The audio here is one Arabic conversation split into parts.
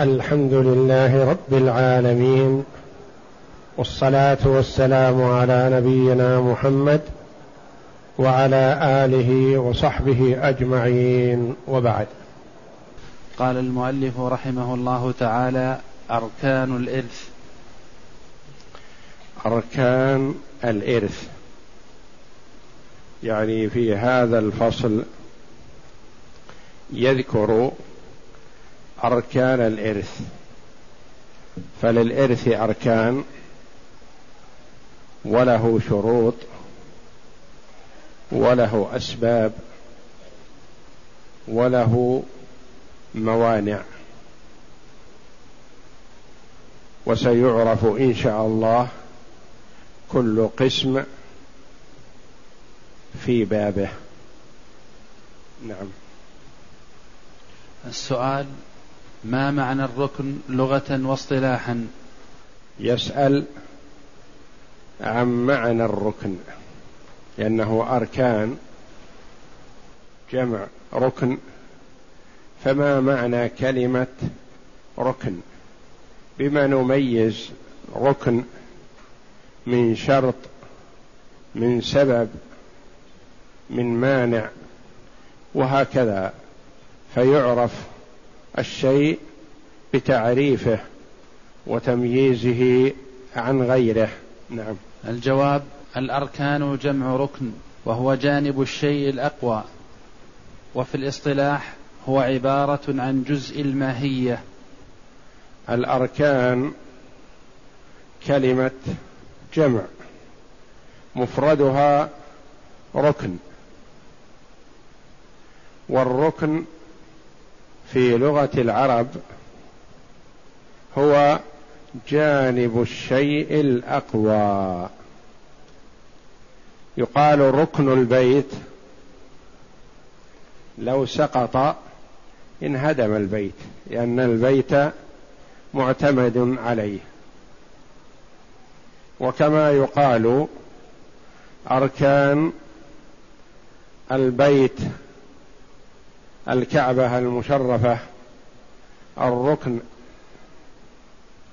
الحمد لله رب العالمين والصلاة والسلام على نبينا محمد وعلى آله وصحبه أجمعين وبعد. قال المؤلف رحمه الله تعالى أركان الإرث. أركان الإرث. يعني في هذا الفصل يذكر أركان الإرث. فللإرث أركان وله شروط وله أسباب وله موانع. وسيعرف إن شاء الله كل قسم في بابه. نعم. السؤال ما معنى الركن لغة واصطلاحا؟ يسأل عن معنى الركن لأنه أركان جمع ركن. فما معنى كلمة ركن؟ بما نميز ركن من شرط من سبب من مانع وهكذا. فيعرف الشيء بتعريفه وتمييزه عن غيره. نعم. الجواب الأركان جمع ركن وهو جانب الشيء الأقوى. وفي الاصطلاح هو عبارة عن جزء الماهية. الأركان كلمة جمع مفردها ركن. والركن في لغة العرب هو جانب الشيء الأقوى. يقال ركن البيت. لو سقط انهدم البيت لأن البيت معتمد عليه. وكما يقال أركان البيت الكعبة المشرفة الركن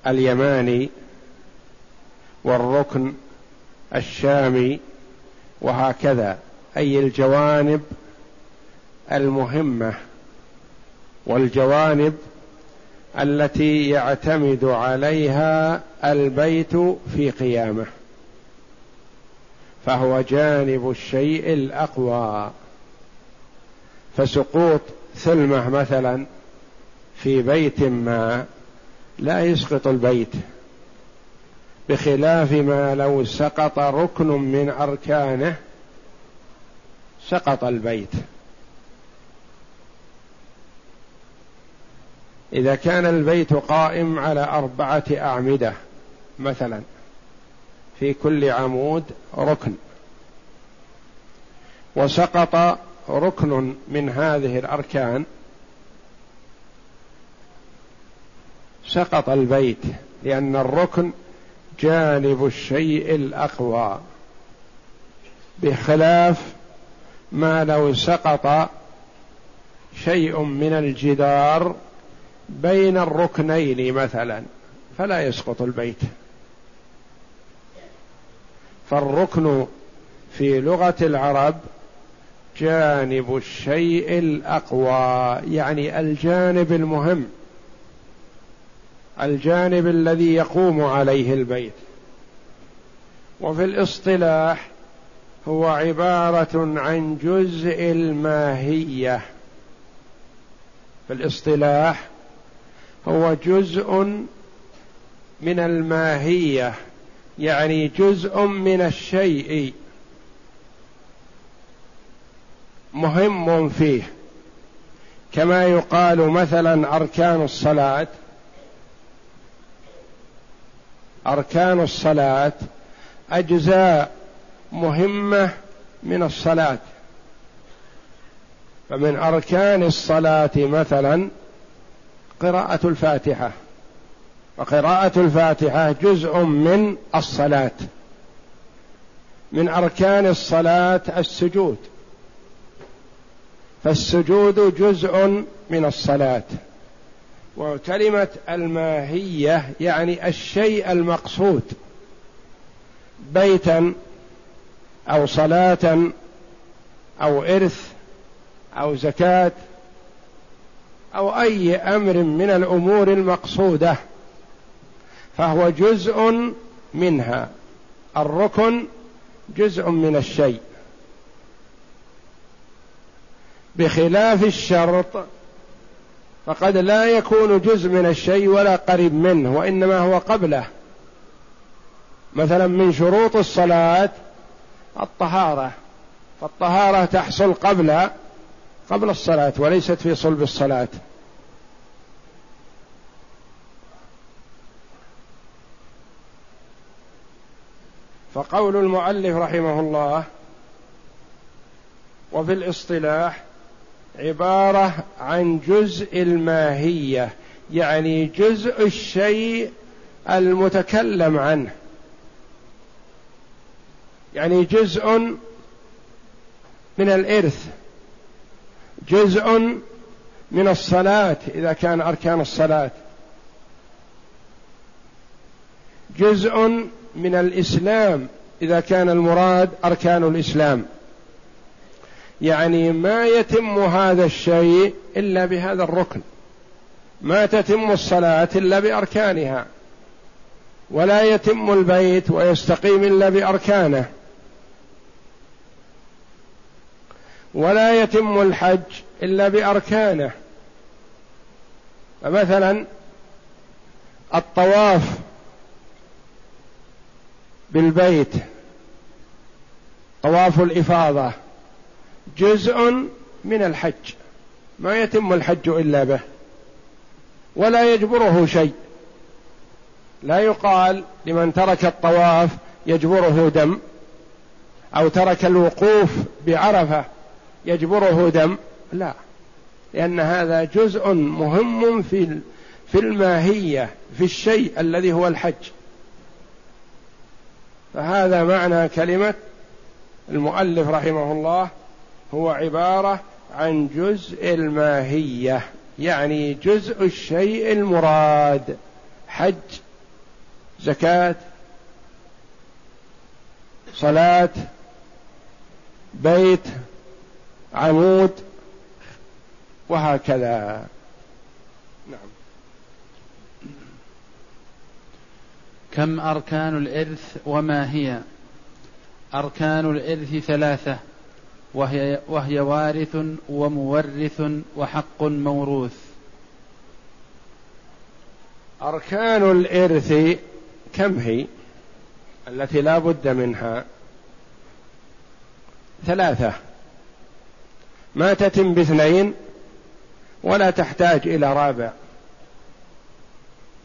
اليماني والركن الشامي وهكذا. أي الجوانب المهمة والجوانب التي يعتمد عليها البيت في قيامه فهو جانب الشيء الأقوى. فسقوط ثلمه مثلا في بيت ما لا يسقط البيت بخلاف ما لو سقط ركن من أركانه سقط البيت. إذا كان البيت قائم على أربعة أعمدة مثلا في كل عمود ركن وسقط ركن من هذه الأركان سقط البيت لأن الركن جانب الشيء الأقوى بخلاف ما لو سقط شيء من الجدار بين الركنين مثلا فلا يسقط البيت. فالركن في لغة العرب جانب الشيء الأقوى يعني الجانب المهم الجانب الذي يقوم عليه البيت. وفي الاصطلاح هو عبارة عن جزء الماهية. في الاصطلاح هو جزء من الماهية يعني جزء من الشيء. مهم فيه. كما يقال مثلا أركان الصلاة أركان الصلاة أجزاء مهمة من الصلاة. فمن أركان الصلاة مثلا قراءة الفاتحة وقراءة الفاتحة جزء من الصلاة. من أركان الصلاة السجود. فالسجود جزء من الصلاة. وكلمة الماهية يعني الشيء المقصود بيتا أو صلاة أو إرث أو زكاة أو أي أمر من الأمور المقصودة فهو جزء منها. الركن جزء من الشيء. بخلاف الشرط. فقد لا يكون جزء من الشيء ولا قريب منه وإنما هو قبله. مثلا من شروط الصلاة الطهارة. فالطهارة تحصل قبل قبل الصلاة وليست في صلب الصلاة. فقول المؤلف رحمه الله وفي الاصطلاح عبارة عن جزء الماهية يعني جزء الشيء المتكلم عنه. يعني جزء من الإرث جزء من الصلاة إذا كان أركان الصلاة. جزء من الإسلام إذا كان المراد أركان الإسلام. يعني ما يتم هذا الشيء إلا بهذا الركن. ما تتم الصلاة إلا بأركانها. ولا يتم البيت ويستقيم إلا بأركانه. ولا يتم الحج إلا بأركانه. فمثلا الطواف بالبيت طواف الإفاضة. جزء من الحج. ما يتم الحج إلا به. ولا يجبره شيء. لا يقال لمن ترك الطواف يجبره دم أو ترك الوقوف بعرفة يجبره دم. لا. لأن هذا جزء مهم في في الماهية في الشيء الذي هو الحج. فهذا معنى كلمة المؤلف رحمه الله هو عبارة عن جزء الماهية يعني جزء الشيء المراد حج زكاة صلاة بيت عمود وهكذا. نعم. كم أركان الإرث وما هي؟ أركان الإرث ثلاثة. وهي, وهي وارث ومورث وحق موروث. أركان الإرث كم هي؟ التي لا بد منها. ثلاثة. ما تتم باثنين ولا تحتاج إلى رابع.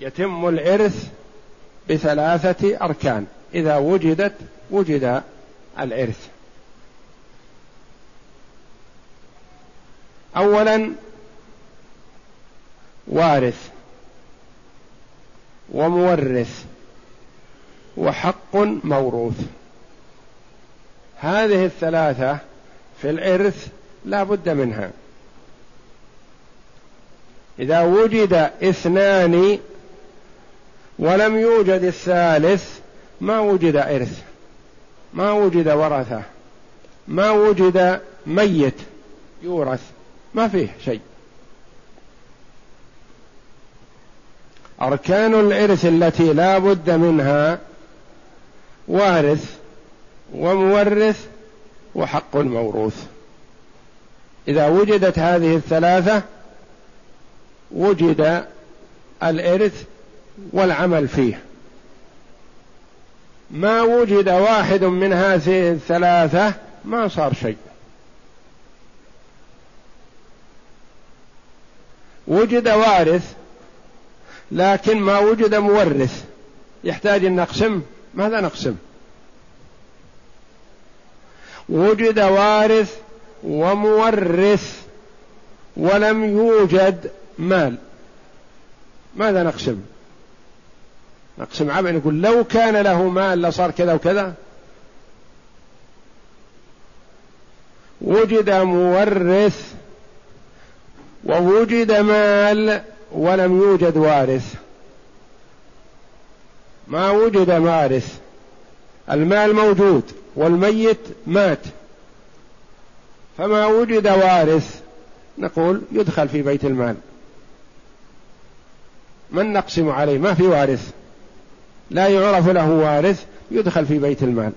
يتم الإرث بثلاثة أركان. إذا وجدت وجد الإرث. اولا وارث ومورث وحق موروث. هذه الثلاثة في الإرث لا بد منها. إذا وجد اثنان ولم يوجد الثالث ما وجد إرث ما وجد ورثة ما وجد ميت يورث. ما فيه شيء. أركان الإرث التي لا بد منها وارث ومورث وحق موروث. إذا وجدت هذه الثلاثة وجد الإرث والعمل فيه. ما وجد واحد من هذه الثلاثة ما صار شيء. وجد وارث لكن ما وجد مورث. يحتاج أن نقسم؟ ماذا نقسم؟ وجد وارث ومورث ولم يوجد مال. ماذا نقسم؟ نقسم عمل نقول لو كان له مال لصار كذا وكذا. وجد مورث ووجد مال ولم يوجد وارث. ما وجد وارث المال موجود والميت مات. فما وجد وارث نقول يدخل في بيت المال. من نقسم عليه؟ ما في وارث. لا يعرف له وارث يدخل في بيت المال.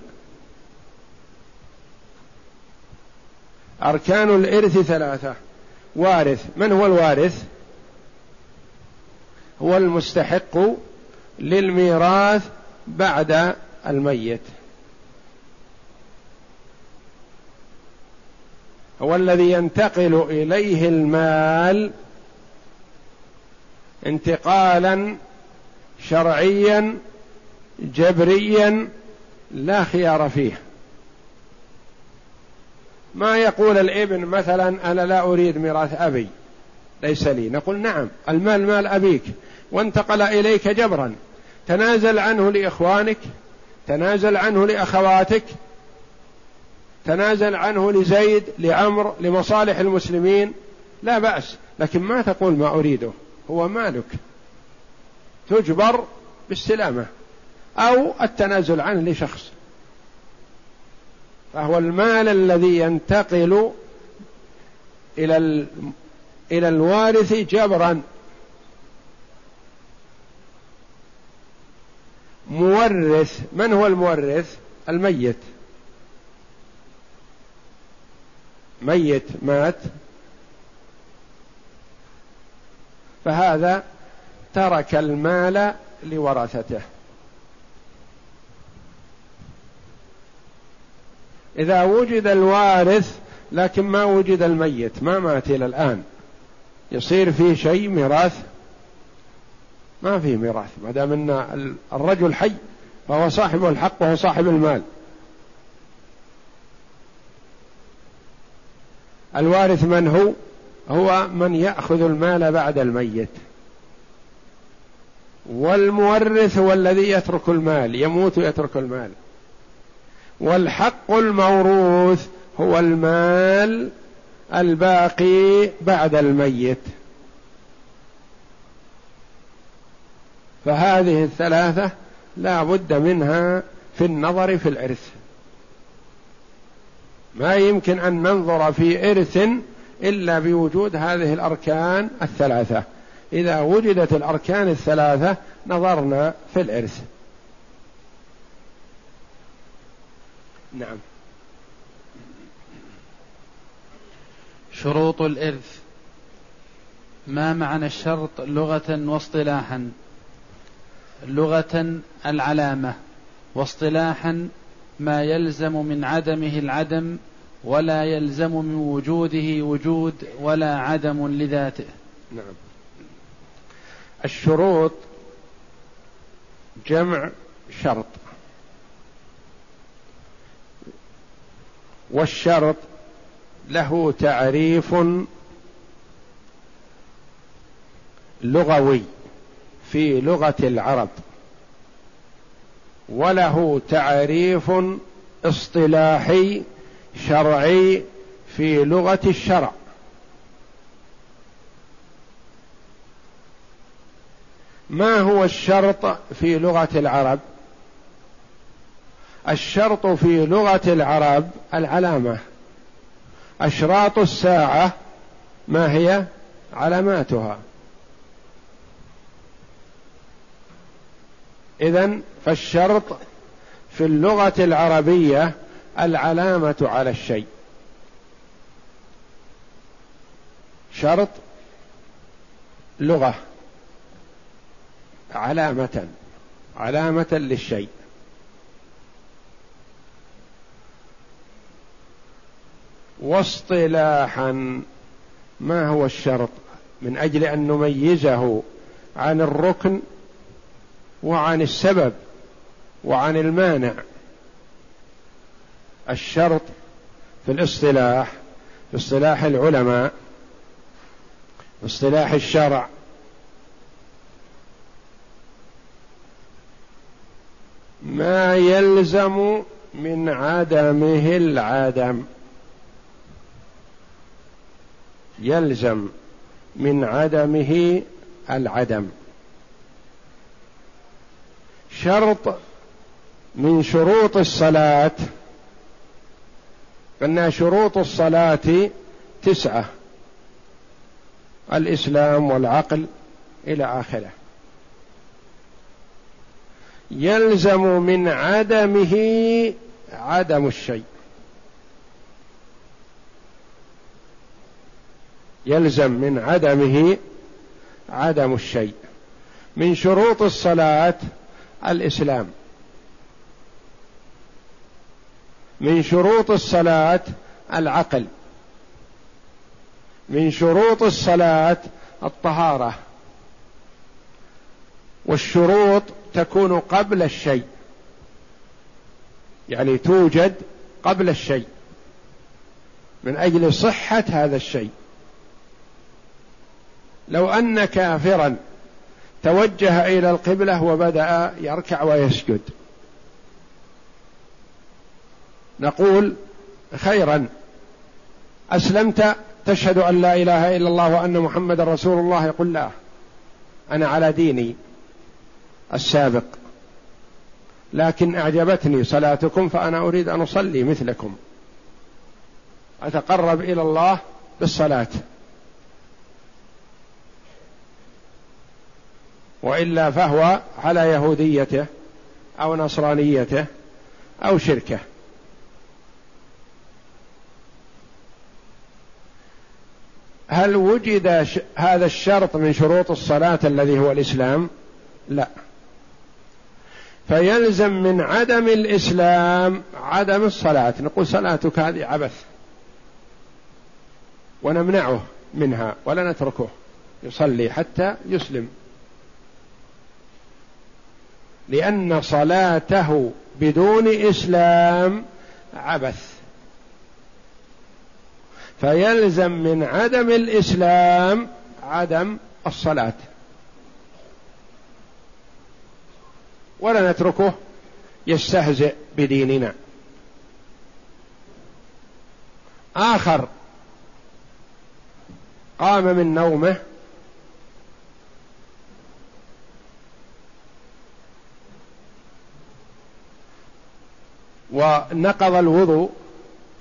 أركان الإرث ثلاثة. وارث. من هو الوارث؟ هو المستحق للميراث بعد الميت. هو الذي ينتقل إليه المال انتقالا شرعيا جبريا لا خيار فيه. ما يقول الابن مثلا أنا لا أريد ميراث أبي ليس لي. نقول نعم المال مال أبيك وانتقل إليك جبرا. تنازل عنه لإخوانك تنازل عنه لأخواتك تنازل عنه لزيد لعمر لمصالح المسلمين. لا بأس لكن ما تقول ما أريده هو مالك. تجبر بالسلامة أو التنازل عنه لشخص. فهو المال الذي ينتقل إلى إلى الوارث جبرا. مورث من هو المورث؟ الميت. ميت مات. فهذا ترك المال لورثته. إذا وجد الوارث لكن ما وجد الميت ما مات إلى الآن. يصير في شيء ميراث؟ ما في ميراث ما دام إن الرجل حي فهو صاحب الحق وهو صاحب المال. الوارث من هو؟ هو من يأخذ المال بعد الميت. والمورث هو الذي يترك المال يموت ويترك المال. والحق الموروث هو المال الباقي بعد الميت. فهذه الثلاثة لا بد منها في النظر في الإرث. ما يمكن أن ننظر في إرث إلا بوجود هذه الأركان الثلاثة. إذا وجدت الأركان الثلاثة نظرنا في الإرث. نعم. شروط الإرث. ما معنى الشرط لغة واصطلاحا؟ لغة العلامة. واصطلاحا ما يلزم من عدمه العدم ولا يلزم من وجوده وجود ولا عدم لذاته. نعم. الشروط جمع شرط. والشرط له تعريف لغوي في لغة العرب وله تعريف اصطلاحي شرعي في لغة الشرع. ما هو الشرط في لغة العرب؟ الشرط في لغة العرب العلامة. أشراط الساعة ما هي؟ علاماتها. اذا فالشرط في اللغة العربية العلامة على الشيء. شرط لغة. علامة. علامة للشيء. واصطلاحا ما هو الشرط؟ من أجل أن نميزه عن الركن وعن السبب وعن المانع. الشرط في الاصطلاح في اصطلاح العلماء في اصطلاح الشرع. ما يلزم من عدمه العدم. يلزم من عدمه العدم. شرط من شروط الصلاة قلنا شروط الصلاة تسعة الإسلام والعقل إلى آخره. يلزم من عدمه عدم الشيء. يلزم من عدمه عدم الشيء من شروط الصلاة الإسلام. من شروط الصلاة العقل. من شروط الصلاة الطهارة. والشروط تكون قبل الشيء. يعني توجد قبل الشيء. من أجل صحة هذا الشيء. لو أن كافرا توجه إلى القبلة وبدأ يركع ويسجد. نقول خيرا. أسلمت تشهد أن لا إله إلا الله وأن محمد رسول الله. يقول لا أنا على ديني السابق. لكن أعجبتني صلاتكم فأنا أريد أن أصلي مثلكم. أتقرب إلى الله بالصلاة. وإلا فهو على يهوديته أو نصرانيته أو شركه. هل وجد هذا الشرط من شروط الصلاة الذي هو الإسلام؟ لا. فيلزم من عدم الإسلام عدم الصلاة. نقول صلاتك هذه عبث. ونمنعه منها ولا نتركه. يصلي حتى يسلم. لأن صلاته بدون إسلام عبث. فيلزم من عدم الإسلام عدم الصلاة. ولا نتركه يستهزئ بديننا. آخر قام من نومه ونقض الوضوء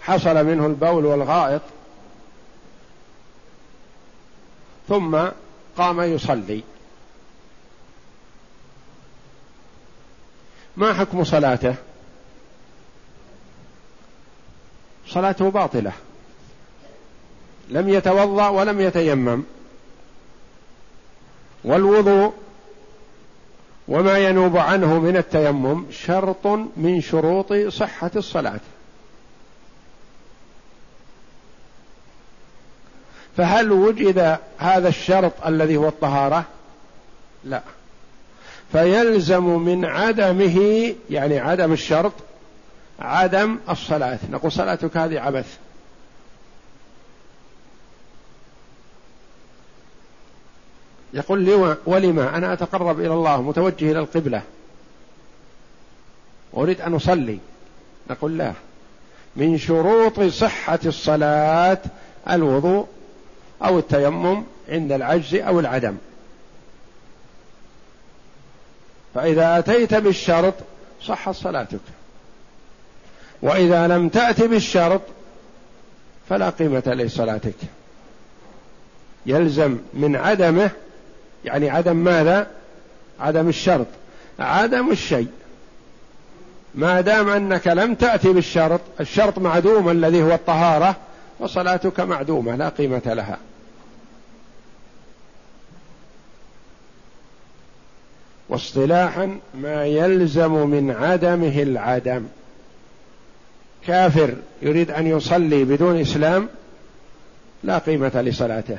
حصل منه البول والغائط. ثم قام يصلي. ما حكم صلاته؟ صلاته باطلة. لم يتوضأ ولم يتيمم. والوضوء وما ينوب عنه من التيمم شرط من شروط صحة الصلاة. فهل وجد هذا الشرط الذي هو الطهارة؟ لا. فيلزم من عدمه يعني عدم الشرط عدم الصلاة. نقول صلاتك هذه عبث. يقول لي ولما أنا أتقرب إلى الله متوجه إلى القبلة. أريد أن أصلي. نقول لا. من شروط صحة الصلاة الوضوء أو التيمم عند العجز أو العدم. فإذا أتيت بالشرط صحت صلاتك. وإذا لم تأت بالشرط فلا قيمة لصلاتك. يلزم من عدمه يعني عدم ماذا؟ عدم الشرط. عدم الشيء. ما دام أنك لم تأتي بالشرط الشرط معدوم الذي هو الطهارة وصلاتك معدومة لا قيمة لها. واصطلاحا ما يلزم من عدمه العدم. كافر يريد أن يصلي بدون إسلام لا قيمة لصلاته.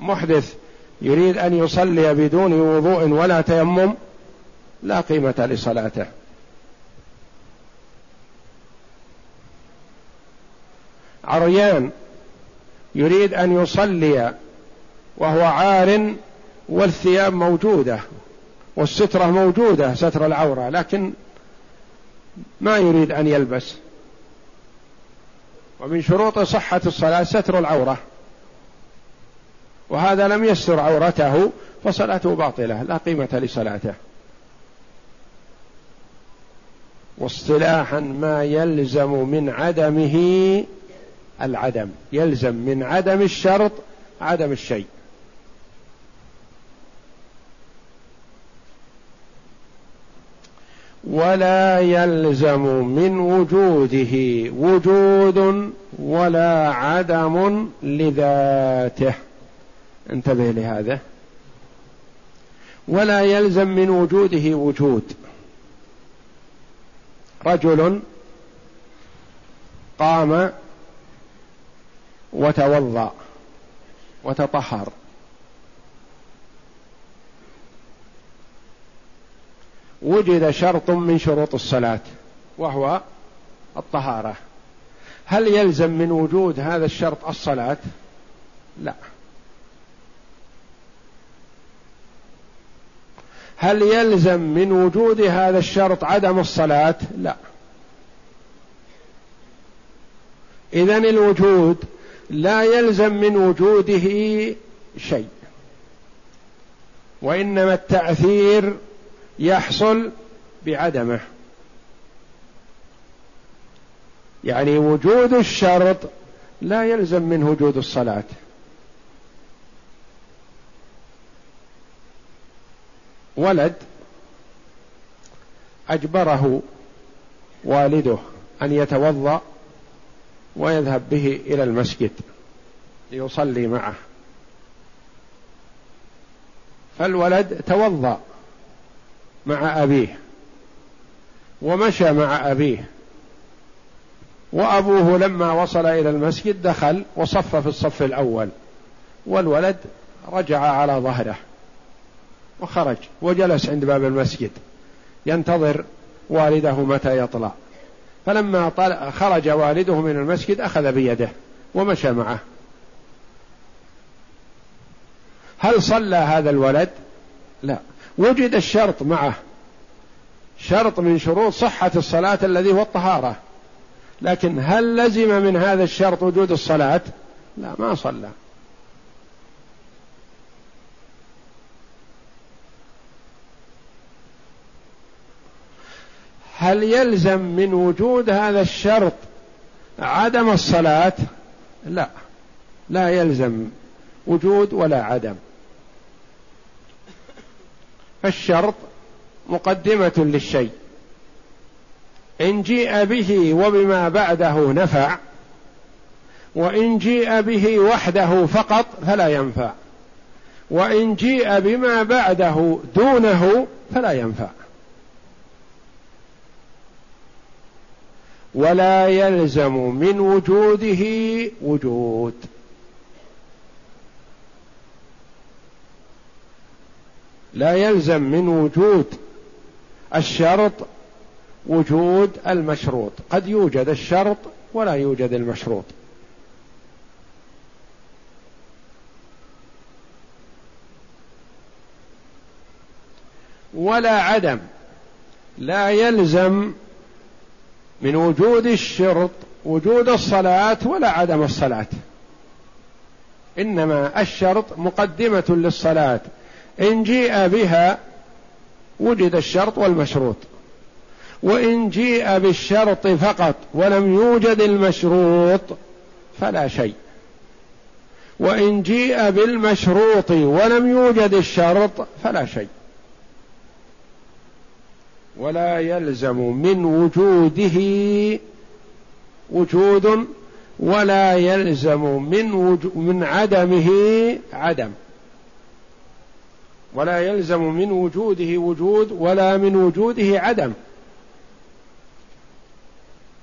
محدث يريد أن يصلي بدون وضوء ولا تيمم لا قيمة لصلاته. عريان يريد أن يصلي وهو عار والثياب موجودة والسترة موجودة ستر العورة لكن ما يريد أن يلبس. ومن شروط صحة الصلاة ستر العورة. وهذا لم يستر عورته فصلاته باطلة لا قيمة لصلاته. واصطلاحا ما يلزم من عدمه العدم يلزم من عدم الشرط عدم الشيء. ولا يلزم من وجوده وجود ولا عدم لذاته. انتبه لهذا. ولا يلزم من وجوده وجود. رجل قام وتوضأ وتطهر. وجد شرط من شروط الصلاة وهو الطهارة. هل يلزم من وجود هذا الشرط الصلاة؟ لا. هل يلزم من وجود هذا الشرط عدم الصلاة؟ لا. إذا الوجود لا يلزم من وجوده شيء. وإنما التأثير يحصل بعدمه. يعني وجود الشرط لا يلزم منه وجود الصلاة ولد أجبره والده أن يتوضأ ويذهب به إلى المسجد ليصلي معه. فالولد توضأ مع أبيه ومشى مع أبيه. وأبوه لما وصل إلى المسجد دخل وصف في الصف الأول والولد رجع على ظهره. وخرج وجلس عند باب المسجد. ينتظر والده متى يطلع. فلما طلع خرج والده من المسجد أخذ بيده ومشى معه. هل صلى هذا الولد؟ لا. وجد الشرط معه. شرط من شروط صحة الصلاة الذي هو الطهارة. لكن هل لزم من هذا الشرط وجود الصلاة؟ لا ما صلى. هل يلزم من وجود هذا الشرط عدم الصلاة؟ لا. لا يلزم وجود ولا عدم. فالشرط مقدمة للشيء. إن جيء به وبما بعده نفع وإن جيء به وحده فقط فلا ينفع وإن جيء بما بعده دونه فلا ينفع. ولا يلزم من وجوده وجود. لا يلزم من وجود الشرط وجود المشروط. قد يوجد الشرط ولا يوجد المشروط. ولا عدم. لا يلزم من وجود الشرط وجود الصلاة ولا عدم الصلاة. إنما الشرط مقدمة للصلاة. إن جيء بها وجد الشرط والمشروط. وإن جيء بالشرط فقط ولم يوجد المشروط فلا شيء. وإن جيء بالمشروط ولم يوجد الشرط فلا شيء. ولا يلزم من وجوده وجود ولا يلزم من وجو من عدمه عدم. ولا يلزم من وجوده وجود ولا من وجوده عدم.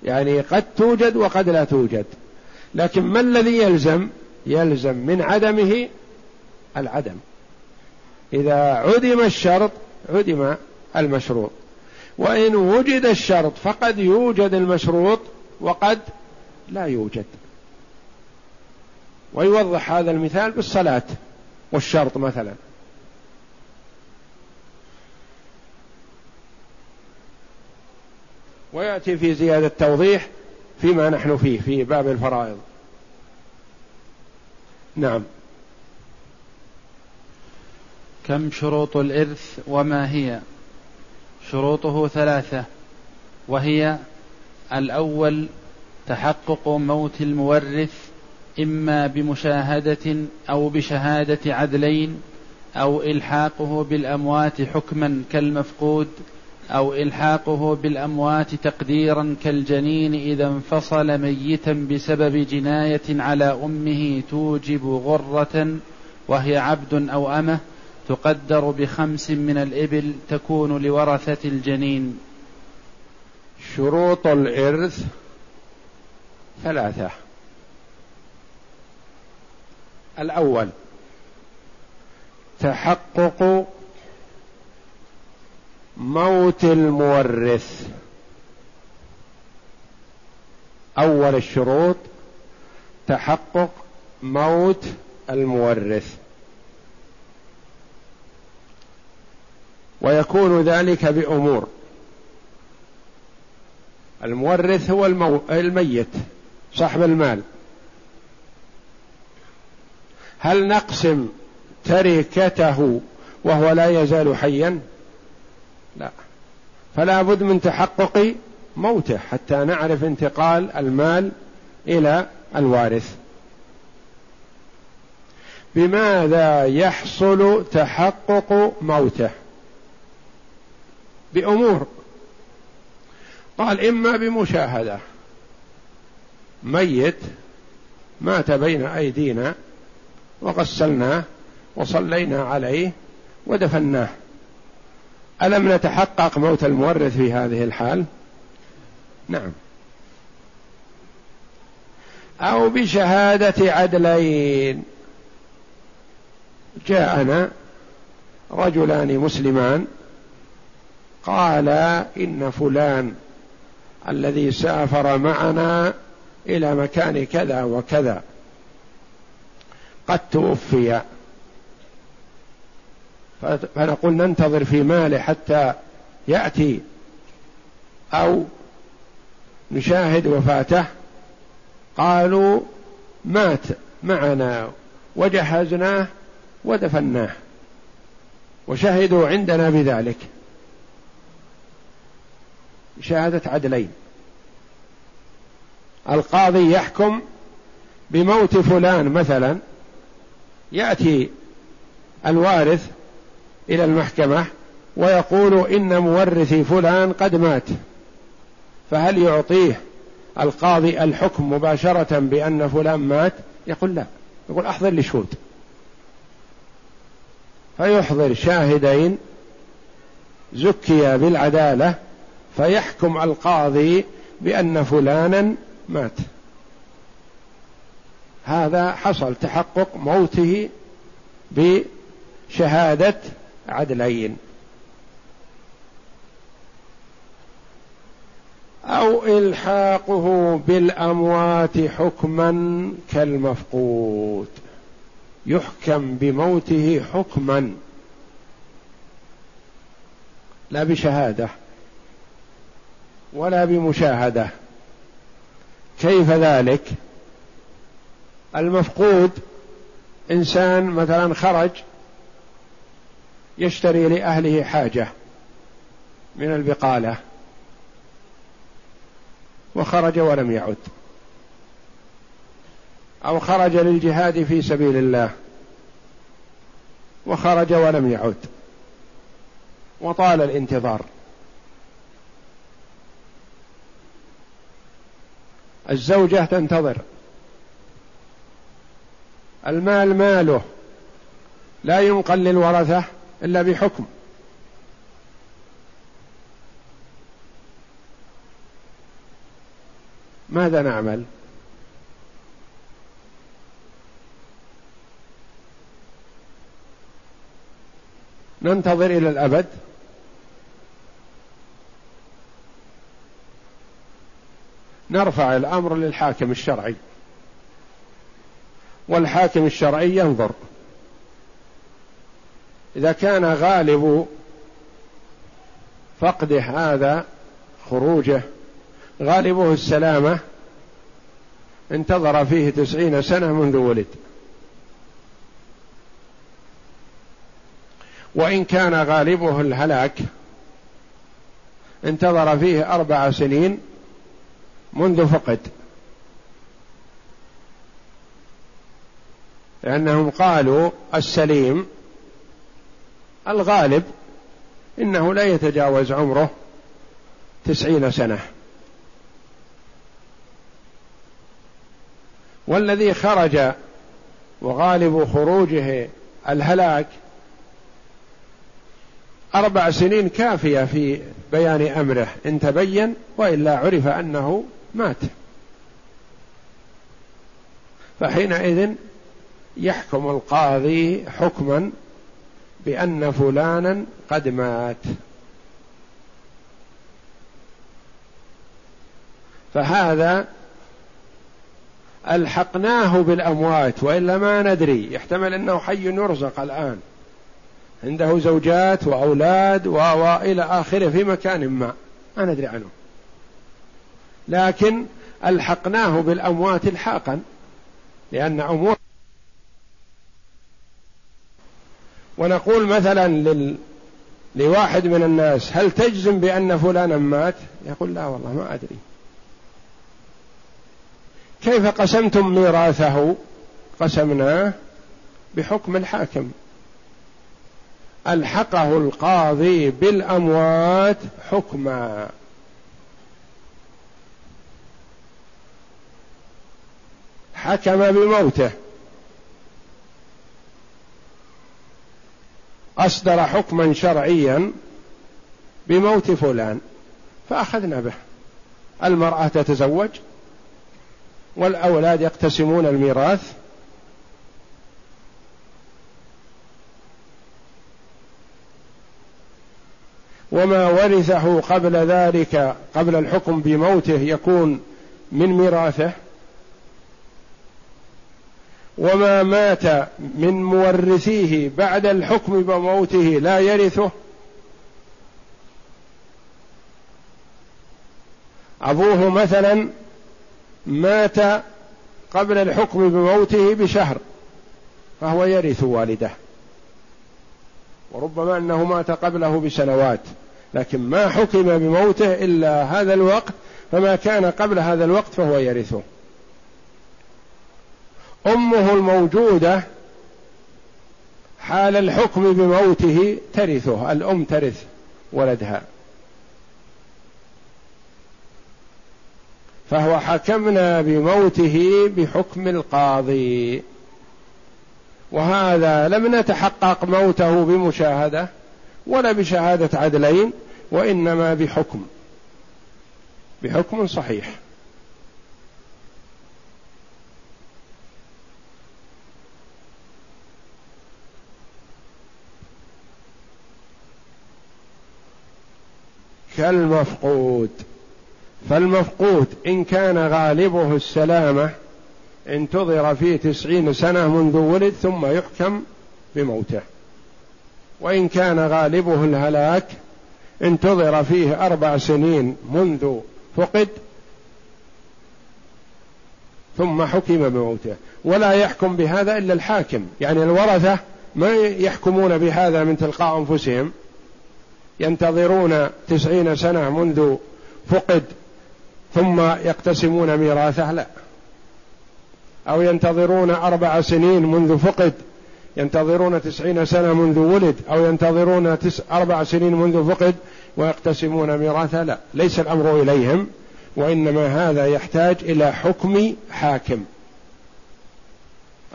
يعني قد توجد وقد لا توجد. لكن ما الذي يلزم؟ يلزم من عدمه العدم. إذا عدم الشرط عدم المشروط. وإن وجد الشرط فقد يوجد المشروط وقد لا يوجد. ويوضح هذا المثال بالصلاة والشرط مثلا. ويأتي في زيادة توضيح فيما نحن فيه في باب الفرائض. نعم. كم شروط الإرث وما هي؟ شروطه ثلاثة وهي الأول تحقق موت المورث إما بمشاهدة أو بشهادة عدلين أو إلحاقه بالأموات حكما كالمفقود أو إلحاقه بالأموات تقديرا كالجنين إذا انفصل ميتا بسبب جناية على أمه توجب غرة وهي عبد أو أمة. تقدر بخمس من الإبل تكون لورثة الجنين. شروط الإرث ثلاثة. الأول تحقق موت المورث. أول الشروط تحقق موت المورث. ويكون ذلك بأمور. المورث هو المو... الميت صاحب المال. هل نقسم تركته وهو لا يزال حيا؟ لا. فلا بد من تحقق موته حتى نعرف انتقال المال إلى الوارث. بماذا يحصل تحقق موته؟ بأمور. قال إما بمشاهدة. ميت مات بين أيدينا وغسلناه وصلينا عليه ودفناه. ألم نتحقق موت المورث في هذه الحال؟ نعم. أو بشهادة عدلين. جاءنا رجلان مسلمان قالا إن فلان الذي سافر معنا إلى مكان كذا وكذا. قد توفي. فنقول ننتظر في ماله حتى يأتي أو نشاهد وفاته. قالوا مات معنا وجهزناه ودفناه وشهدوا عندنا بذلك. شهادة عدلين. القاضي يحكم بموت فلان مثلا يأتي الوارث إلى المحكمة ويقول إن مورثي فلان قد مات. فهل يعطيه القاضي الحكم مباشرة بأن فلان مات؟ يقول لا. يقول أحضر لي شهود. فيحضر شاهدين زكي بالعدالة فيحكم القاضي بأن فلانا مات. هذا حصل تحقق موته بشهادة عدلين. أو إلحاقه بالأموات حكما كالمفقود. يحكم بموته حكما. لا بشهادة. ولا بمشاهدة. كيف ذلك؟ المفقود إنسان مثلا خرج يشتري لأهله حاجة من البقالة وخرج ولم يعد. أو خرج للجهاد في سبيل الله وخرج ولم يعد. وطال الانتظار. الزوجة تنتظر. المال ماله. لا ينقل للورثة إلا بحكم. ماذا نعمل؟ ننتظر إلى الأبد. نرفع الأمر للحاكم الشرعي. والحاكم الشرعي ينظر. إذا كان غالب فقده هذا خروجه غالبه السلامة انتظر فيه تسعين سنة منذ ولد. وإن كان غالبه الهلاك انتظر فيه أربع سنين منذ فقد. لأنهم قالوا السليم الغالب إنه لا يتجاوز عمره تسعين سنة. والذي خرج وغالب خروجه الهلاك أربع سنين كافية في بيان أمره إن تبين وإلا عرف أنه مات. فحينئذ يحكم القاضي حكما بأن فلانا قد مات. فهذا ألحقناه بالأموات وإلا ما ندري. يحتمل أنه حي يرزق الآن. عنده زوجات وأولاد وإلى آخره في مكان ما. ما ندري عنه. لكن ألحقناه بالأموات الحاقا لأن أمور ونقول مثلا لل... لواحد من الناس هل تجزم بأن فلانا مات؟ يقول لا والله ما أدري. كيف قسمتم ميراثه؟ قسمناه بحكم الحاكم. ألحقه القاضي بالأموات حكما. حكم بموته. أصدر حكما شرعيا بموت فلان فأخذنا به. المرأة تتزوج والأولاد يقتسمون الميراث. وما ورثه قبل ذلك قبل الحكم بموته يكون من ميراثه. وما مات من مورثيه بعد الحكم بموته لا يرثه. أبوه مثلا مات قبل الحكم بموته بشهر فهو يرث والده. وربما أنه مات قبله بسنوات لكن ما حكم بموته إلا هذا الوقت فما كان قبل هذا الوقت فهو يرثه. أمه الموجودة حال الحكم بموته ترثه الأم ترث ولدها. فهو حكمنا بموته بحكم القاضي. وهذا لم نتحقق موته بمشاهدة ولا بشهادة عدلين وإنما بحكم بحكم صحيح. كالمفقود. فالمفقود إن كان غالبه السلامة انتظر فيه تسعين سنة منذ ولد ثم يحكم بموته. وإن كان غالبه الهلاك انتظر فيه أربع سنين منذ فقد ثم حكم بموته. ولا يحكم بهذا إلا الحاكم. يعني الورثة ما يحكمون بهذا من تلقاء أنفسهم. ينتظرون تسعين سنة منذ فقد ثم يقتسمون ميراثه لا. أو ينتظرون أربع سنين منذ فقد ينتظرون تسعين سنة منذ ولد أو ينتظرون تس أربع سنين منذ فقد ويقتسمون ميراثه لا. ليس الأمر إليهم وإنما هذا يحتاج إلى حكم حاكم.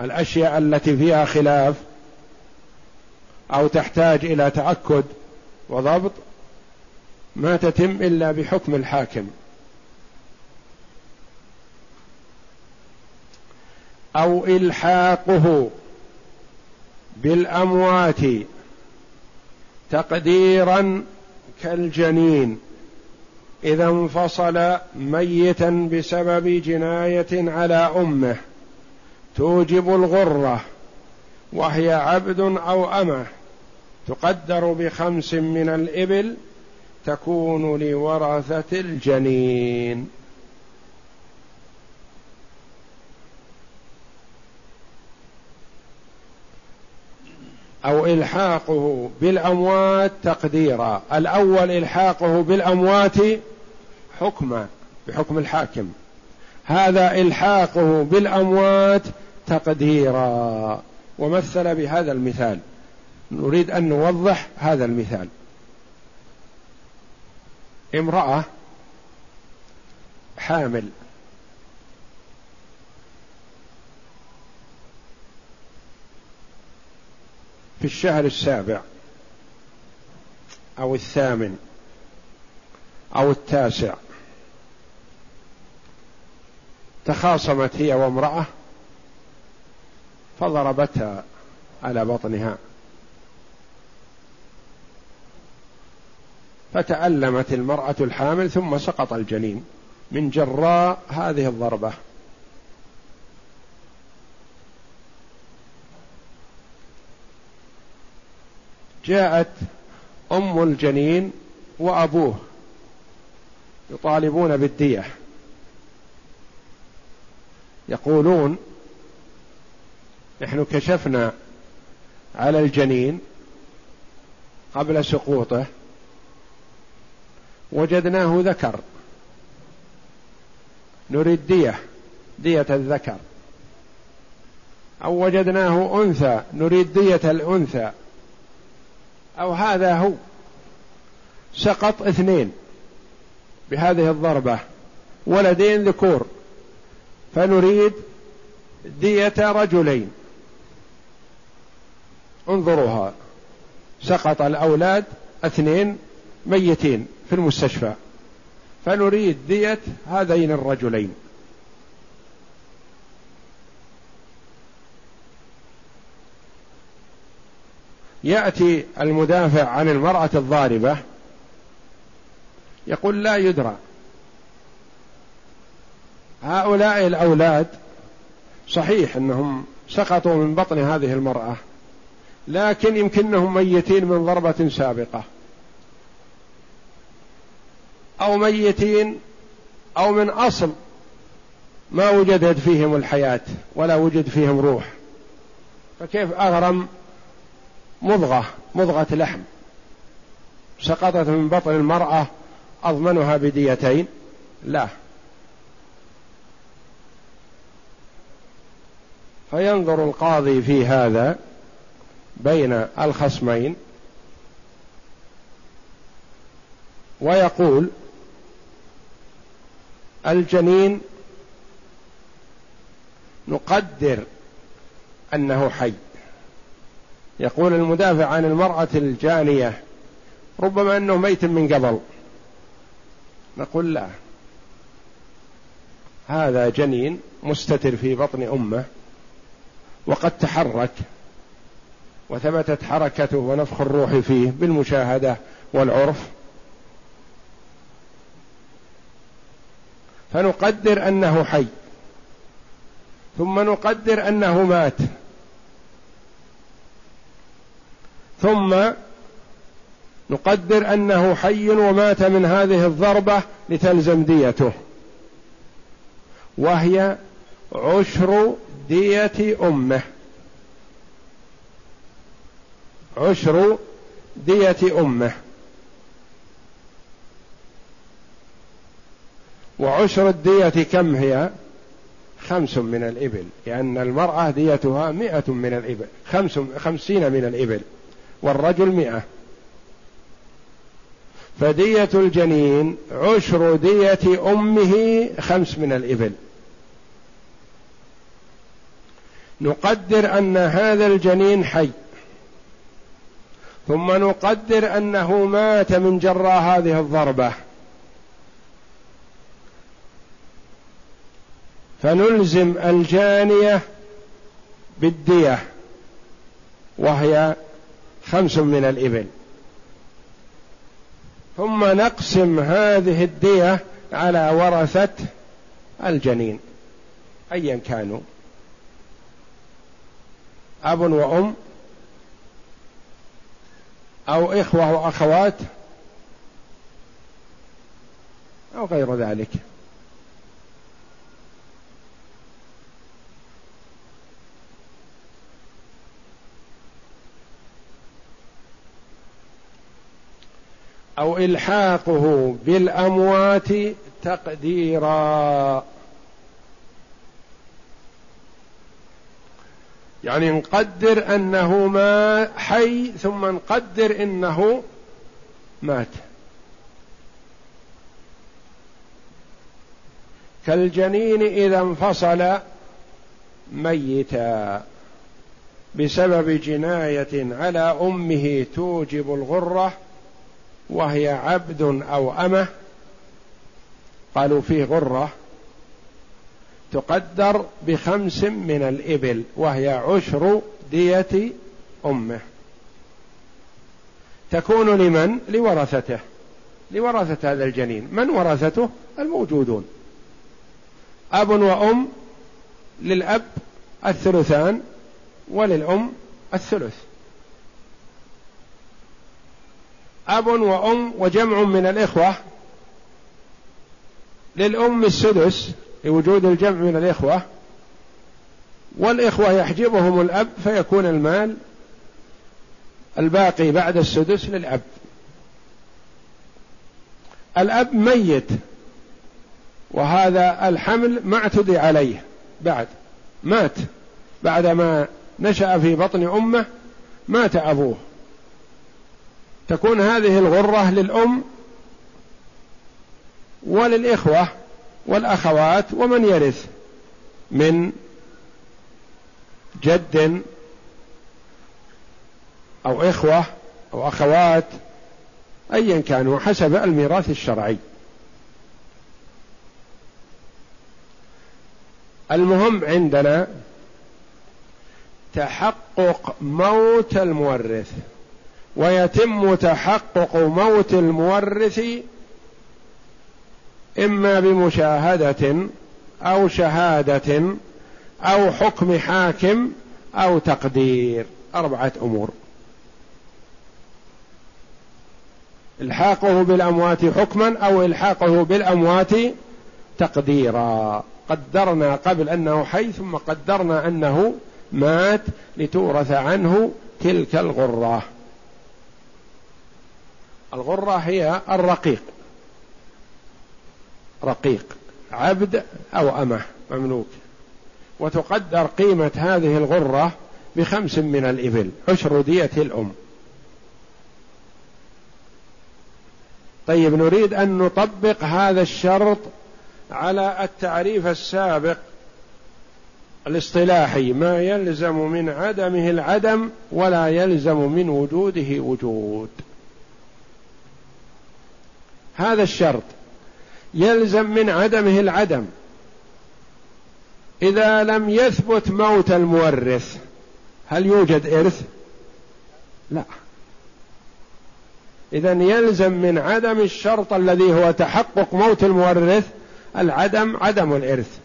الأشياء التي فيها خلاف أو تحتاج إلى تأكد وضبط ما تتم إلا بحكم الحاكم. أو إلحاقه بالأموات تقديرا كالجنين. إذا انفصل ميتا بسبب جناية على أمه توجب الغرة وهي عبد أو أمة. تقدر بخمس من الإبل تكون لورثة الجنين. أو إلحاقه بالأموات تقديرا. الأول إلحاقه بالأموات حكما بحكم الحاكم. هذا إلحاقه بالأموات تقديرا. ومثل بهذا المثال. نريد أن نوضح هذا المثال. امرأة حامل. في الشهر السابع أو الثامن أو التاسع تخاصمت هي وامرأة فضربتها على بطنها. فتألمت المرأة الحامل ثم سقط الجنين من جراء هذه الضربة. جاءت أم الجنين وأبوه يطالبون بالدية. يقولون نحن كشفنا على الجنين قبل سقوطه وجدناه ذكر. نريد دية دية الذكر. أو وجدناه أنثى نريد دية الأنثى. أو هذا هو. سقط اثنين بهذه الضربة. ولدين ذكور. فنريد دية رجلين. انظروها. سقط الأولاد اثنين ميتين. في المستشفى فنريد دية هذين الرجلين. يأتي المدافع عن المرأة الضاربة يقول لا يدرى. هؤلاء الأولاد صحيح أنهم سقطوا من بطن هذه المرأة لكن يمكنهم ميتين من ضربة سابقة. أو ميتين أو من أصل ما وجدت فيهم الحياة ولا وجد فيهم روح. فكيف أغرم مضغة مضغة لحم. سقطت من بطن المرأة أضمنها بديتين؟ لا. فينظر القاضي في هذا بين الخصمين ويقول الجنين نقدر أنه حي. يقول المدافع عن المرأة الجانية ربما أنه ميت من قبل. نقول لا. هذا جنين مستتر في بطن أمه وقد تحرك وثبتت حركته ونفخ الروح فيه بالمشاهدة والعرف. فنقدر أنه حي. ثم نقدر أنه مات. ثم نقدر أنه حي ومات من هذه الضربة لتلزم ديته وهي عشر دية أمه. عشر دية أمه. وعشر الدية كم هي؟ خمس من الإبل لأن المرأة ديتها مئة من الإبل خمس خمسين من الإبل والرجل مئة. فدية الجنين عشر دية أمه خمس من الإبل. نقدر أن هذا الجنين حي. ثم نقدر أنه مات من جراء هذه الضربة. فنلزم الجانية بالدية وهي خمس من الإبل. ثم نقسم هذه الدية على ورثة الجنين أيا كانوا. أب وأم أو إخوة وأخوات أو غير ذلك. أو إلحاقه بالأموات تقديرا. يعني نقدر أنه ما حي ثم نقدر إنه مات. كالجنين إذا انفصل ميتا. بسبب جناية على أمه توجب الغرة. وهي عبد أو أمة قالوا فيه غرة تقدر بخمس من الإبل وهي عشر دية أمه. تكون لمن؟ لورثته. لورثة هذا الجنين. من ورثته؟ الموجودون. أب وأم للأب الثلثان وللأم الثلث. أب وأم وجمع من الإخوة للأم السدس لوجود الجمع من الإخوة والإخوة يحجبهم الأب فيكون المال الباقي بعد السدس للأب. الأب ميت وهذا الحمل ما اعتدي عليه بعد مات بعدما نشأ في بطن أمه مات أبوه. تكون هذه الغرة للأم وللإخوة والأخوات ومن يرث من جد أو إخوة أو أخوات أيا كانوا حسب الميراث الشرعي. المهم عندنا تحقق موت المورث. ويتم تحقق موت المورث إما بمشاهدة أو شهادة أو حكم حاكم أو تقدير. أربعة أمور. إلحاقه بالأموات حكما أو إلحاقه بالأموات تقديرا. قدرنا قبل أنه حي ثم قدرنا أنه مات لتورث عنه تلك الغرة. الغرة هي الرقيق. رقيق. عبد أو أمة. مملوك. وتقدر قيمة هذه الغرة بخمس من الإبل. عشر دية الأم. طيب نريد أن نطبق هذا الشرط على التعريف السابق الاصطلاحي. ما يلزم من عدمه العدم ولا يلزم من وجوده وجود. هذا الشرط يلزم من عدمه العدم. إذا لم يثبت موت المورث هل يوجد إرث؟ لا. اذا يلزم من عدم الشرط الذي هو تحقق موت المورث العدم عدم الإرث.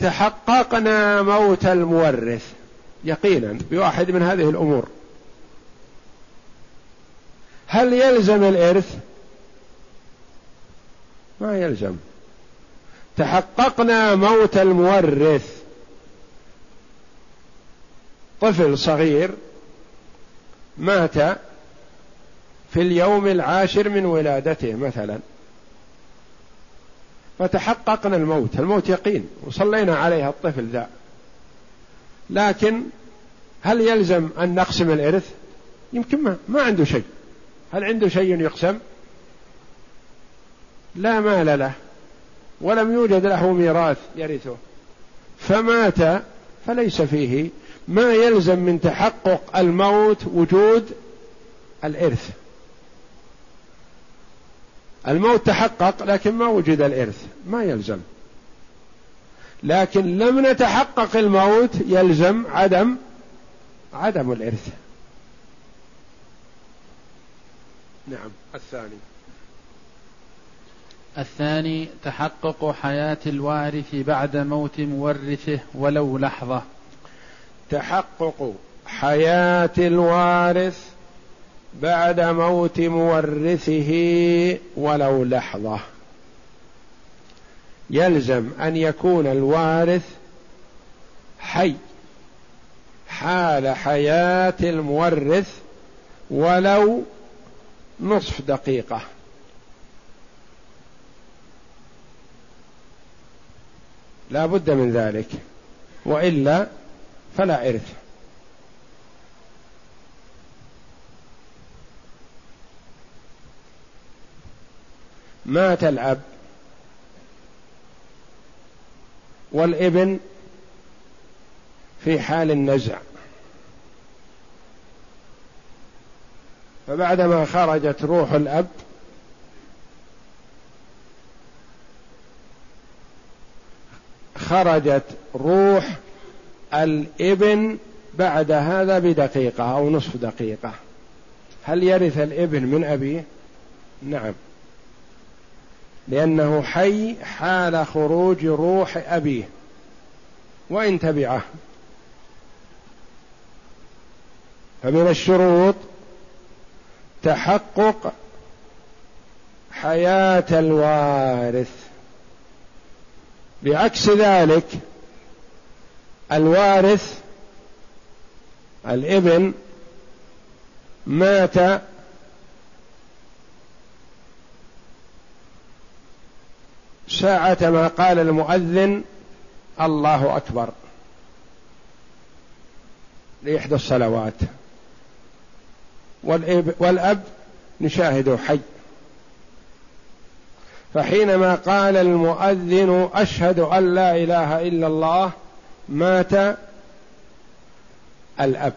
تحققنا موت المورث يقينا بواحد من هذه الأمور. هل يلزم الإرث؟ ما يلزم. تحققنا موت المورث. طفل صغير مات في اليوم العاشر من ولادته مثلا. فتحققنا الموت. الموت يقين. وصلينا عليها الطفل ذا. لكن هل يلزم أن نقسم الإرث؟ يمكن ما, ما عنده شيء. هل عنده شيء يقسم؟ لا مال له ولم يوجد له ميراث يرثه. فمات فليس فيه. ما يلزم من تحقق الموت وجود الإرث. الموت تحقق لكن ما وجد الإرث ما يلزم. لكن لم نتحقق الموت يلزم عدم عدم الإرث. نعم. الثاني. الثاني تحقق حياة الوارث بعد موت مورثه ولو لحظة. تحقق حياة الوارث بعد موت مورثه ولو لحظة. يلزم أن يكون الوارث حي حال حياة المورث ولو نصف دقيقة. لا بد من ذلك. وإلا فلا إرث. مات الأب والابن في حال النزع. فبعدما خرجت روح الأب خرجت روح الإبن بعد هذا بدقيقة أو نصف دقيقة. هل يرث الإبن من أبيه؟ نعم. لأنه حي حال خروج روح أبيه. وإن تبعه. فمن الشروط تحقق حياة الوارث. بعكس ذلك الوارث الابن مات ساعة ما قال المؤذن الله أكبر. لإحدى الصلوات. والأب, نشاهده حي. فحينما قال المؤذن أشهد أن لا إله إلا الله مات الأب.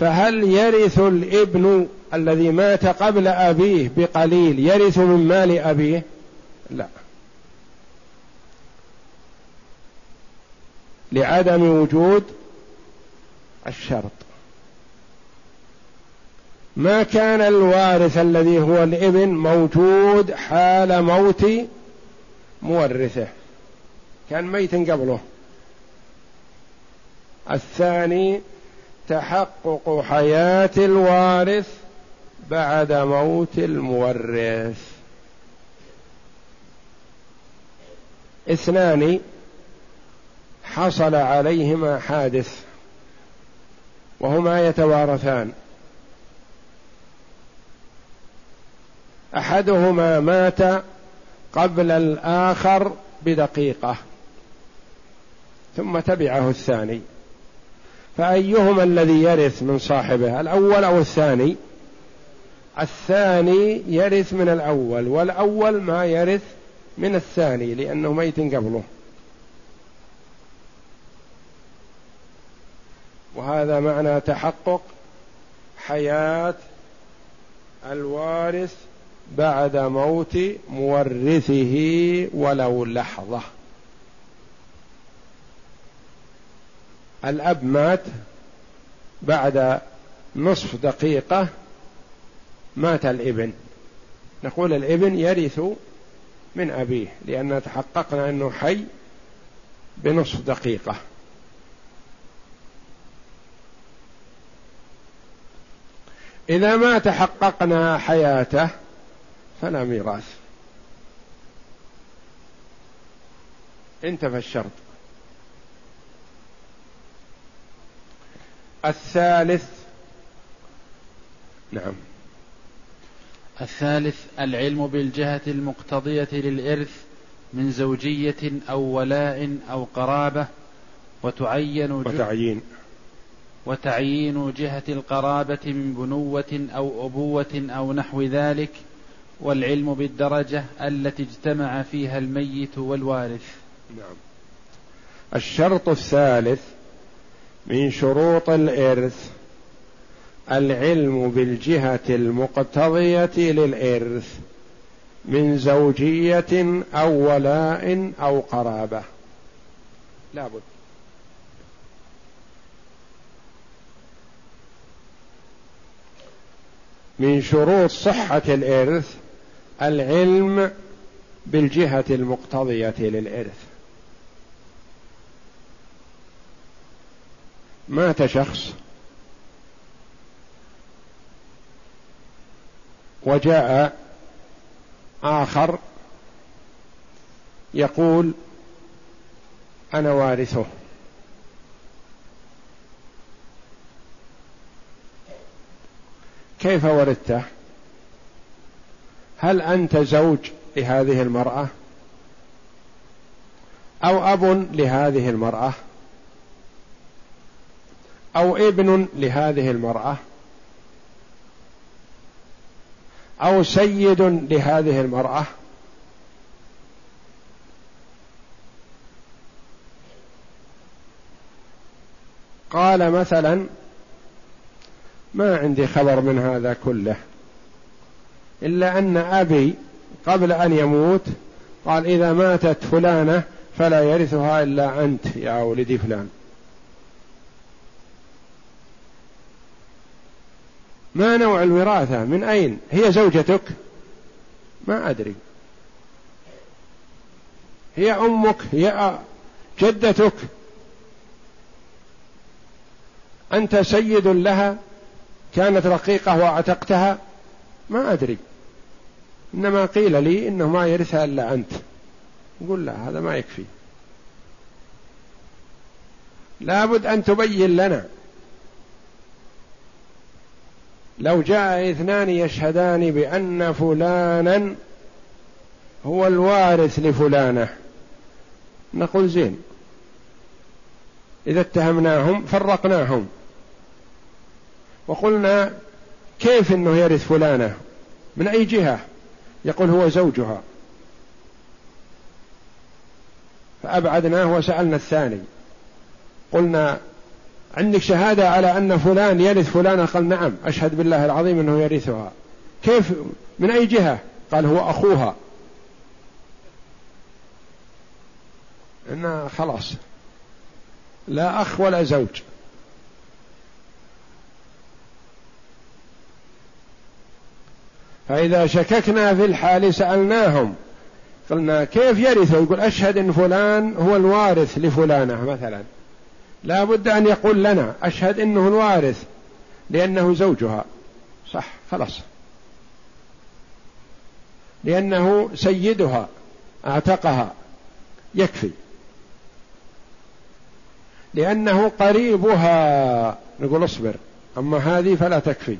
فهل يرث الإبن الذي مات قبل أبيه بقليل يرث من مال أبيه؟ لا. لعدم وجود الشرط. ما كان الوارث الذي هو الإبن موجود حال موت مورثه. كان ميت قبله. الثاني تحقق حياة الوارث بعد موت المورث. اثنان حصل عليهما حادث وهما يتوارثان. أحدهما مات قبل الآخر بدقيقة ثم تبعه الثاني. فأيهما الذي يرث من صاحبه الأول أو الثاني؟ الثاني يرث من الأول والأول ما يرث من الثاني لأنه ميت قبله. وهذا معنى تحقق حياة الوارث بعد موت مورثه ولو لحظة. الأب مات بعد نصف دقيقة مات الإبن. نقول الإبن يرث من أبيه لأن تحققنا أنه حي بنصف دقيقة. إذا ما تحققنا حياته فلا ميراث. انتفى الشرط. الثالث نعم. الثالث العلم بالجهة المقتضية للإرث من زوجية أو ولاء أو قرابة وتعين وتعيين. وتعيين جهة القرابة من بنوة أو أبوة أو نحو ذلك والعلم بالدرجة التي اجتمع فيها الميت والوارث. نعم. الشرط الثالث من شروط الإرث العلم بالجهة المقتضية للإرث من زوجية أو ولاء أو قرابة. لا بد. من شروط صحة الإرث العلم بالجهة المقتضية للإرث. مات شخص وجاء آخر يقول أنا وارثه. كيف ورثته؟ هل أنت زوج لهذه المرأة؟ أو أب لهذه المرأة؟ أو ابن لهذه المرأة؟ أو سيد لهذه المرأة؟ قال مثلا ما عندي خبر من هذا كله. إلا أن أبي قبل أن يموت قال إذا ماتت فلانة فلا يرثها إلا أنت يا ولدي فلان. ما نوع الوراثة؟ من أين؟ هي زوجتك؟ ما أدري. هي أمك؟ هي جدتك؟ أنت سيد لها؟ كانت رقيقة واعتقتها؟ ما أدري. إنما قيل لي إنه ما يرثها إلا أنت. نقول لا هذا ما يكفي. لابد أن تبين لنا. لو جاء إثنان يشهدان بأن فلانا هو الوارث لفلانة. نقول زين. إذا اتهمناهم فرقناهم. وقلنا كيف إنه يرث فلانة؟ من أي جهة؟ يقول هو زوجها. فأبعدناه وسألنا الثاني. قلنا عندك شهادة على أن فلان يرث فلانه قال نعم أشهد بالله العظيم أنه يرثها. كيف؟ من أي جهة؟ قال هو أخوها. إن خلاص لا أخ ولا زوج. فإذا شككنا في الحال سألناهم. قلنا كيف يرث؟ يقول أشهد إن فلان هو الوارث لفلانة مثلا. لا بد أن يقول لنا أشهد إنه الوارث لأنه زوجها. صح خلاص. لأنه سيدها أعتقها. يكفي. لأنه قريبها. نقول اصبر أما هذه فلا تكفي.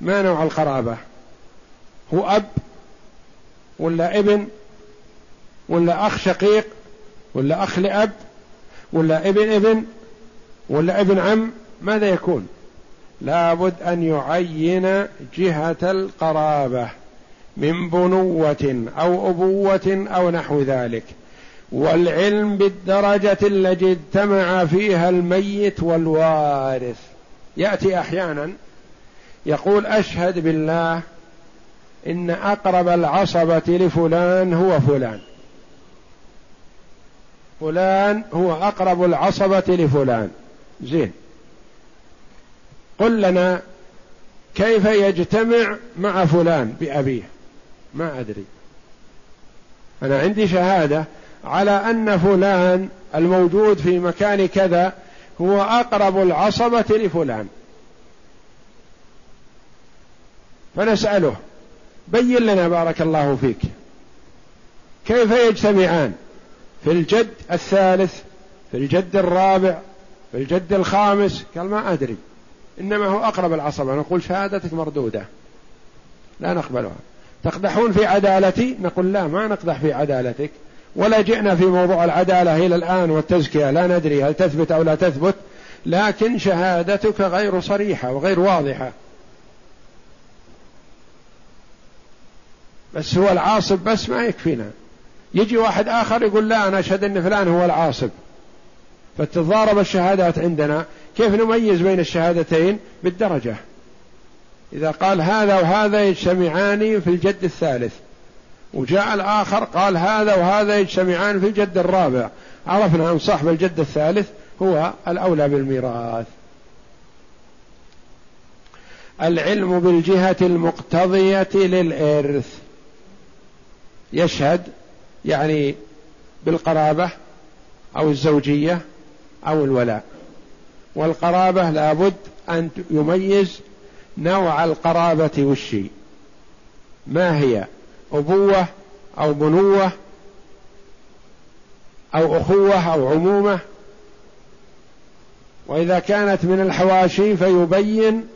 ما نوع القرابة؟ هو أب ولا ابن ولا أخ شقيق ولا أخ لأب ولا ابن ابن ولا ابن عم ماذا يكون؟ لابد أن يعين جهة القرابة من بنوة أو أبوة أو نحو ذلك. والعلم بالدرجة التي اجتمع فيها الميت والوارث. يأتي أحيانا يقول أشهد بالله إن أقرب العصبة لفلان هو فلان. فلان هو أقرب العصبة لفلان. زين. قل لنا كيف يجتمع مع فلان بأبيه؟ ما أدري. أنا عندي شهادة على أن فلان الموجود في مكان كذا هو أقرب العصبة لفلان. فنسأله. بين لنا بارك الله فيك. كيف يجتمعان؟ في الجد الثالث في الجد الرابع في الجد الخامس قال ما أدري. إنما هو أقرب العصبة. نقول شهادتك مردودة. لا نقبلها. تقدحون في عدالتي؟ نقول لا ما نقدح في عدالتك. ولا جئنا في موضوع العدالة إلى الآن والتزكية. لا ندري هل تثبت أو لا تثبت لكن شهادتك غير صريحة وغير واضحة. بس هو العاصب بس ما يكفينا. يجي واحد آخر يقول لا أنا أشهد إن فلان هو العاصب. فتتضارب الشهادات عندنا كيف نميز بين الشهادتين؟ بالدرجة. إذا قال هذا وهذا يجتمعان في الجد الثالث. وجاء الآخر قال هذا وهذا يجتمعان في الجد الرابع. عرفنا أن صاحب الجد الثالث هو الأولى بالميراث. العلم بالجهة المقتضية للإرث. يشهد يعني بالقرابة أو الزوجية أو الولاء. والقرابة لابد أن يميز نوع القرابة والشيء ما هي؟ أبوة أو بنوة أو أخوة أو عمومة. وإذا كانت من الحواشي فيبين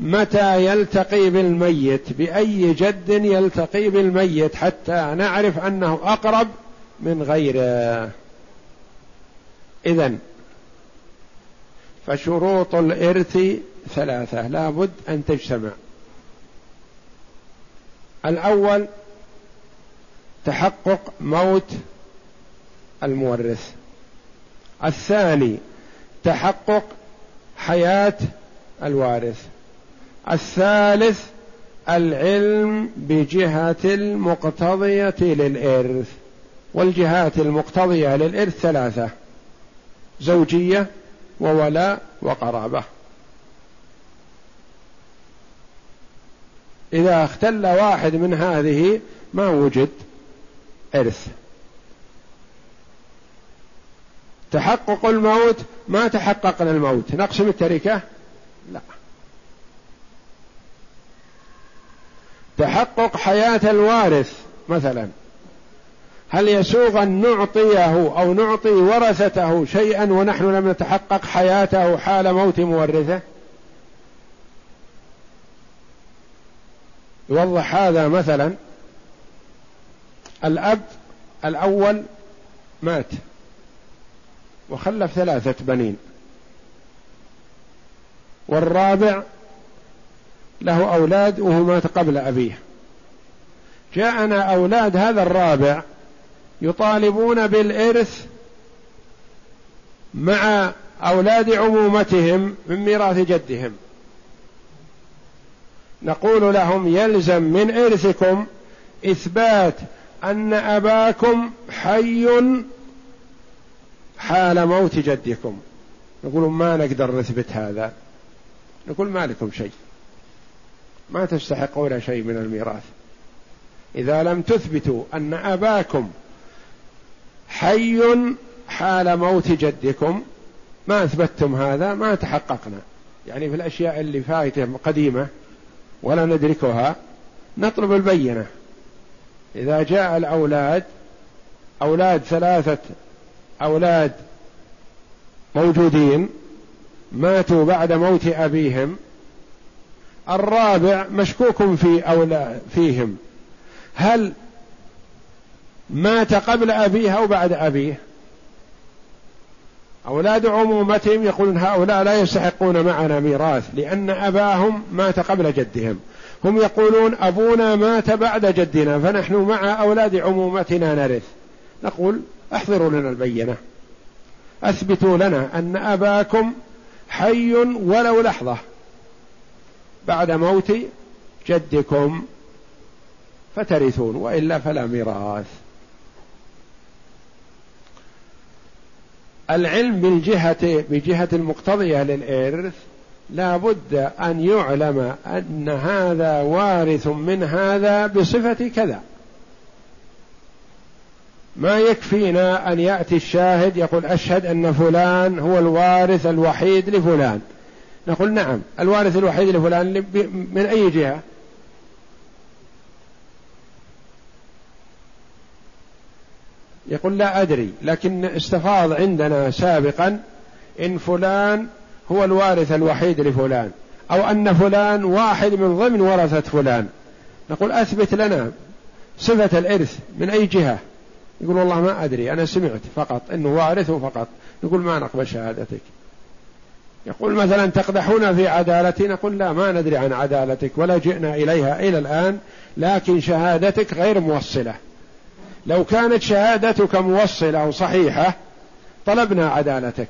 متى يلتقي بالميت؟ بأي جد يلتقي بالميت حتى نعرف أنه أقرب من غيره. إذن فشروط الإرث ثلاثة لا بد أن تجتمع. الأول تحقق موت المورث. الثاني تحقق حياة الوارث. الثالث العلم بجهة المقتضية للإرث. والجهات المقتضية للإرث ثلاثة زوجية وولاء وقرابة. إذا اختل واحد من هذه ما وجد إرث. تحقق الموت ما تحققنا الموت. نقسم التركة؟ لا. تحقق حياة الوارث مثلا. هل يسوغ أن نعطيه أو نعطي ورثته شيئا ونحن لم نتحقق حياته حال موت مورثه؟ يوضح هذا مثلا. الأب الأول مات وخلف ثلاثة بنين. والرابع له أولاد وهو مات قبل أبيه. جاءنا أولاد هذا الرابع يطالبون بالإرث مع أولاد عمومتهم من ميراث جدهم. نقول لهم يلزم من إرثكم إثبات أن أباكم حي حال موت جدكم. نقول ما نقدر نثبت هذا. نقول ما لكم شيء. ما تستحقون شيء من الميراث. إذا لم تثبتوا أن أباكم حي حال موت جدكم ما أثبتتم هذا ما تحققنا. يعني في الأشياء اللي فايتة قديمة ولا ندركها نطلب البينة. إذا جاء الأولاد أولاد ثلاثة أولاد موجودين ماتوا بعد موت أبيهم الرابع مشكوك في أولى فيهم. هل مات قبل أبيه أو بعد أبيه؟ أولاد عمومتهم يقولون هؤلاء لا يستحقون معنا ميراث لأن أباهم مات قبل جدهم. هم يقولون أبونا مات بعد جدنا فنحن مع أولاد عمومتنا نرث. نقول أحضروا لنا البينة. أثبتوا لنا أن أباكم حي ولو لحظة. بعد موت جدكم. فترثون وإلا فلا ميراث. العلم بالجهة بجهة المقتضية للإرث لا بد أن يعلم أن هذا وارث من هذا بصفة كذا. ما يكفينا أن يأتي الشاهد يقول أشهد أن فلان هو الوارث الوحيد لفلان. نقول نعم الوارث الوحيد لفلان من أي جهة؟ يقول لا أدري لكن استفاض عندنا سابقا إن فلان هو الوارث الوحيد لفلان أو أن فلان واحد من ضمن ورثة فلان. نقول أثبت لنا صفة الإرث من أي جهة؟ يقول والله ما أدري أنا سمعت فقط أنه وارث فقط. نقول ما نقبل شهادتك. يقول مثلا تقدحون في عدالتي؟ نقول لا ما ندري عن عدالتك ولا جئنا إليها إلى الآن لكن شهادتك غير موصلة. لو كانت شهادتك موصلة وصحيحة طلبنا عدالتك.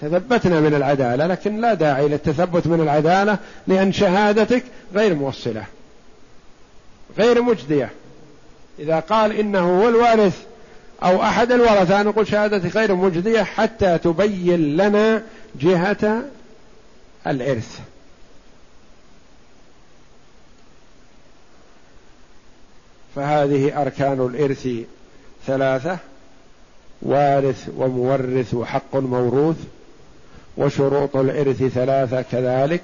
تثبتنا من العدالة لكن لا داعي للتثبت من العدالة لأن شهادتك غير موصلة غير مجدية. إذا قال إنه هو الوارث أو أحد الورثة نقول شهادتك غير مجدية حتى تبين لنا جهة الإرث. فهذه أركان الإرث ثلاثة وارث ومورث وحق موروث وشروط الإرث ثلاثة كذلك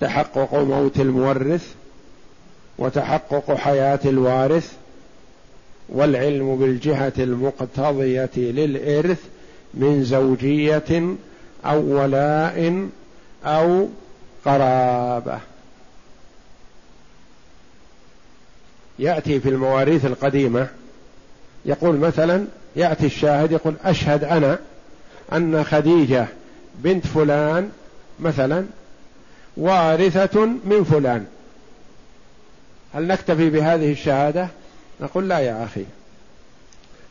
تحقق موت المورث وتحقق حياة الوارث والعلم بالجهة المقتضية للإرث من زوجية أو ولاء أو قرابة. يأتي في المواريث القديمة يقول مثلا يأتي الشاهد يقول أشهد أنا أن خديجة بنت فلان مثلا وارثة من فلان. هل نكتفي بهذه الشهادة؟ نقول لا يا أخي.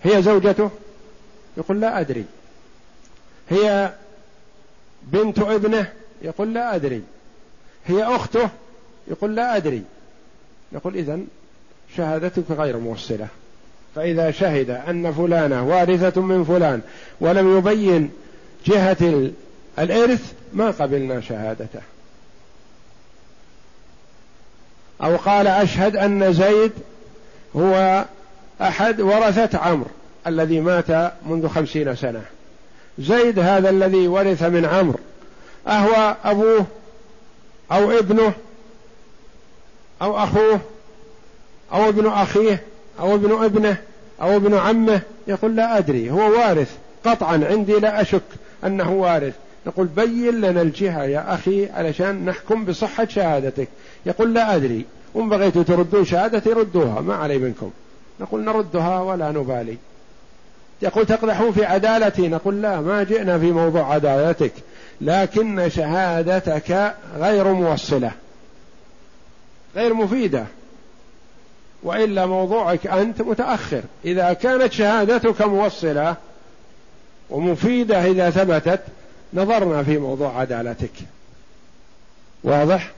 هي زوجته؟ يقول لا أدري. هي بنت ابنه؟ يقول لا أدري. هي أخته؟ يقول لا أدري. نقول إذن شهادتك غير موصلة. فإذا شهد أن فلانة وارثة من فلان ولم يبين جهة الإرث ما قبلنا شهادته. أو قال أشهد أن زيد هو أحد ورثة عمرو الذي مات منذ خمسين سنة. زيد هذا الذي ورث من عمرو. أهو أبوه أو ابنه أو أخوه أو ابن أخيه أو ابن ابنه أو ابن عمه يقول لا أدري هو وارث قطعا عندي لا أشك أنه وارث. نقول بين لنا الجهة يا أخي علشان نحكم بصحة شهادتك. يقول لا أدري وإن بغيتوا تردون شهادتي ردوها ما علي منكم. نقول نردها ولا نبالي. يقول تقدحون في عدالتي نقول لا ما جئنا في موضوع عدالتك. لكن شهادتك غير موصلة غير مفيدة. وإلا موضوعك أنت متأخر. إذا كانت شهادتك موصلة ومفيدة إذا ثبتت نظرنا في موضوع عدالتك. واضح؟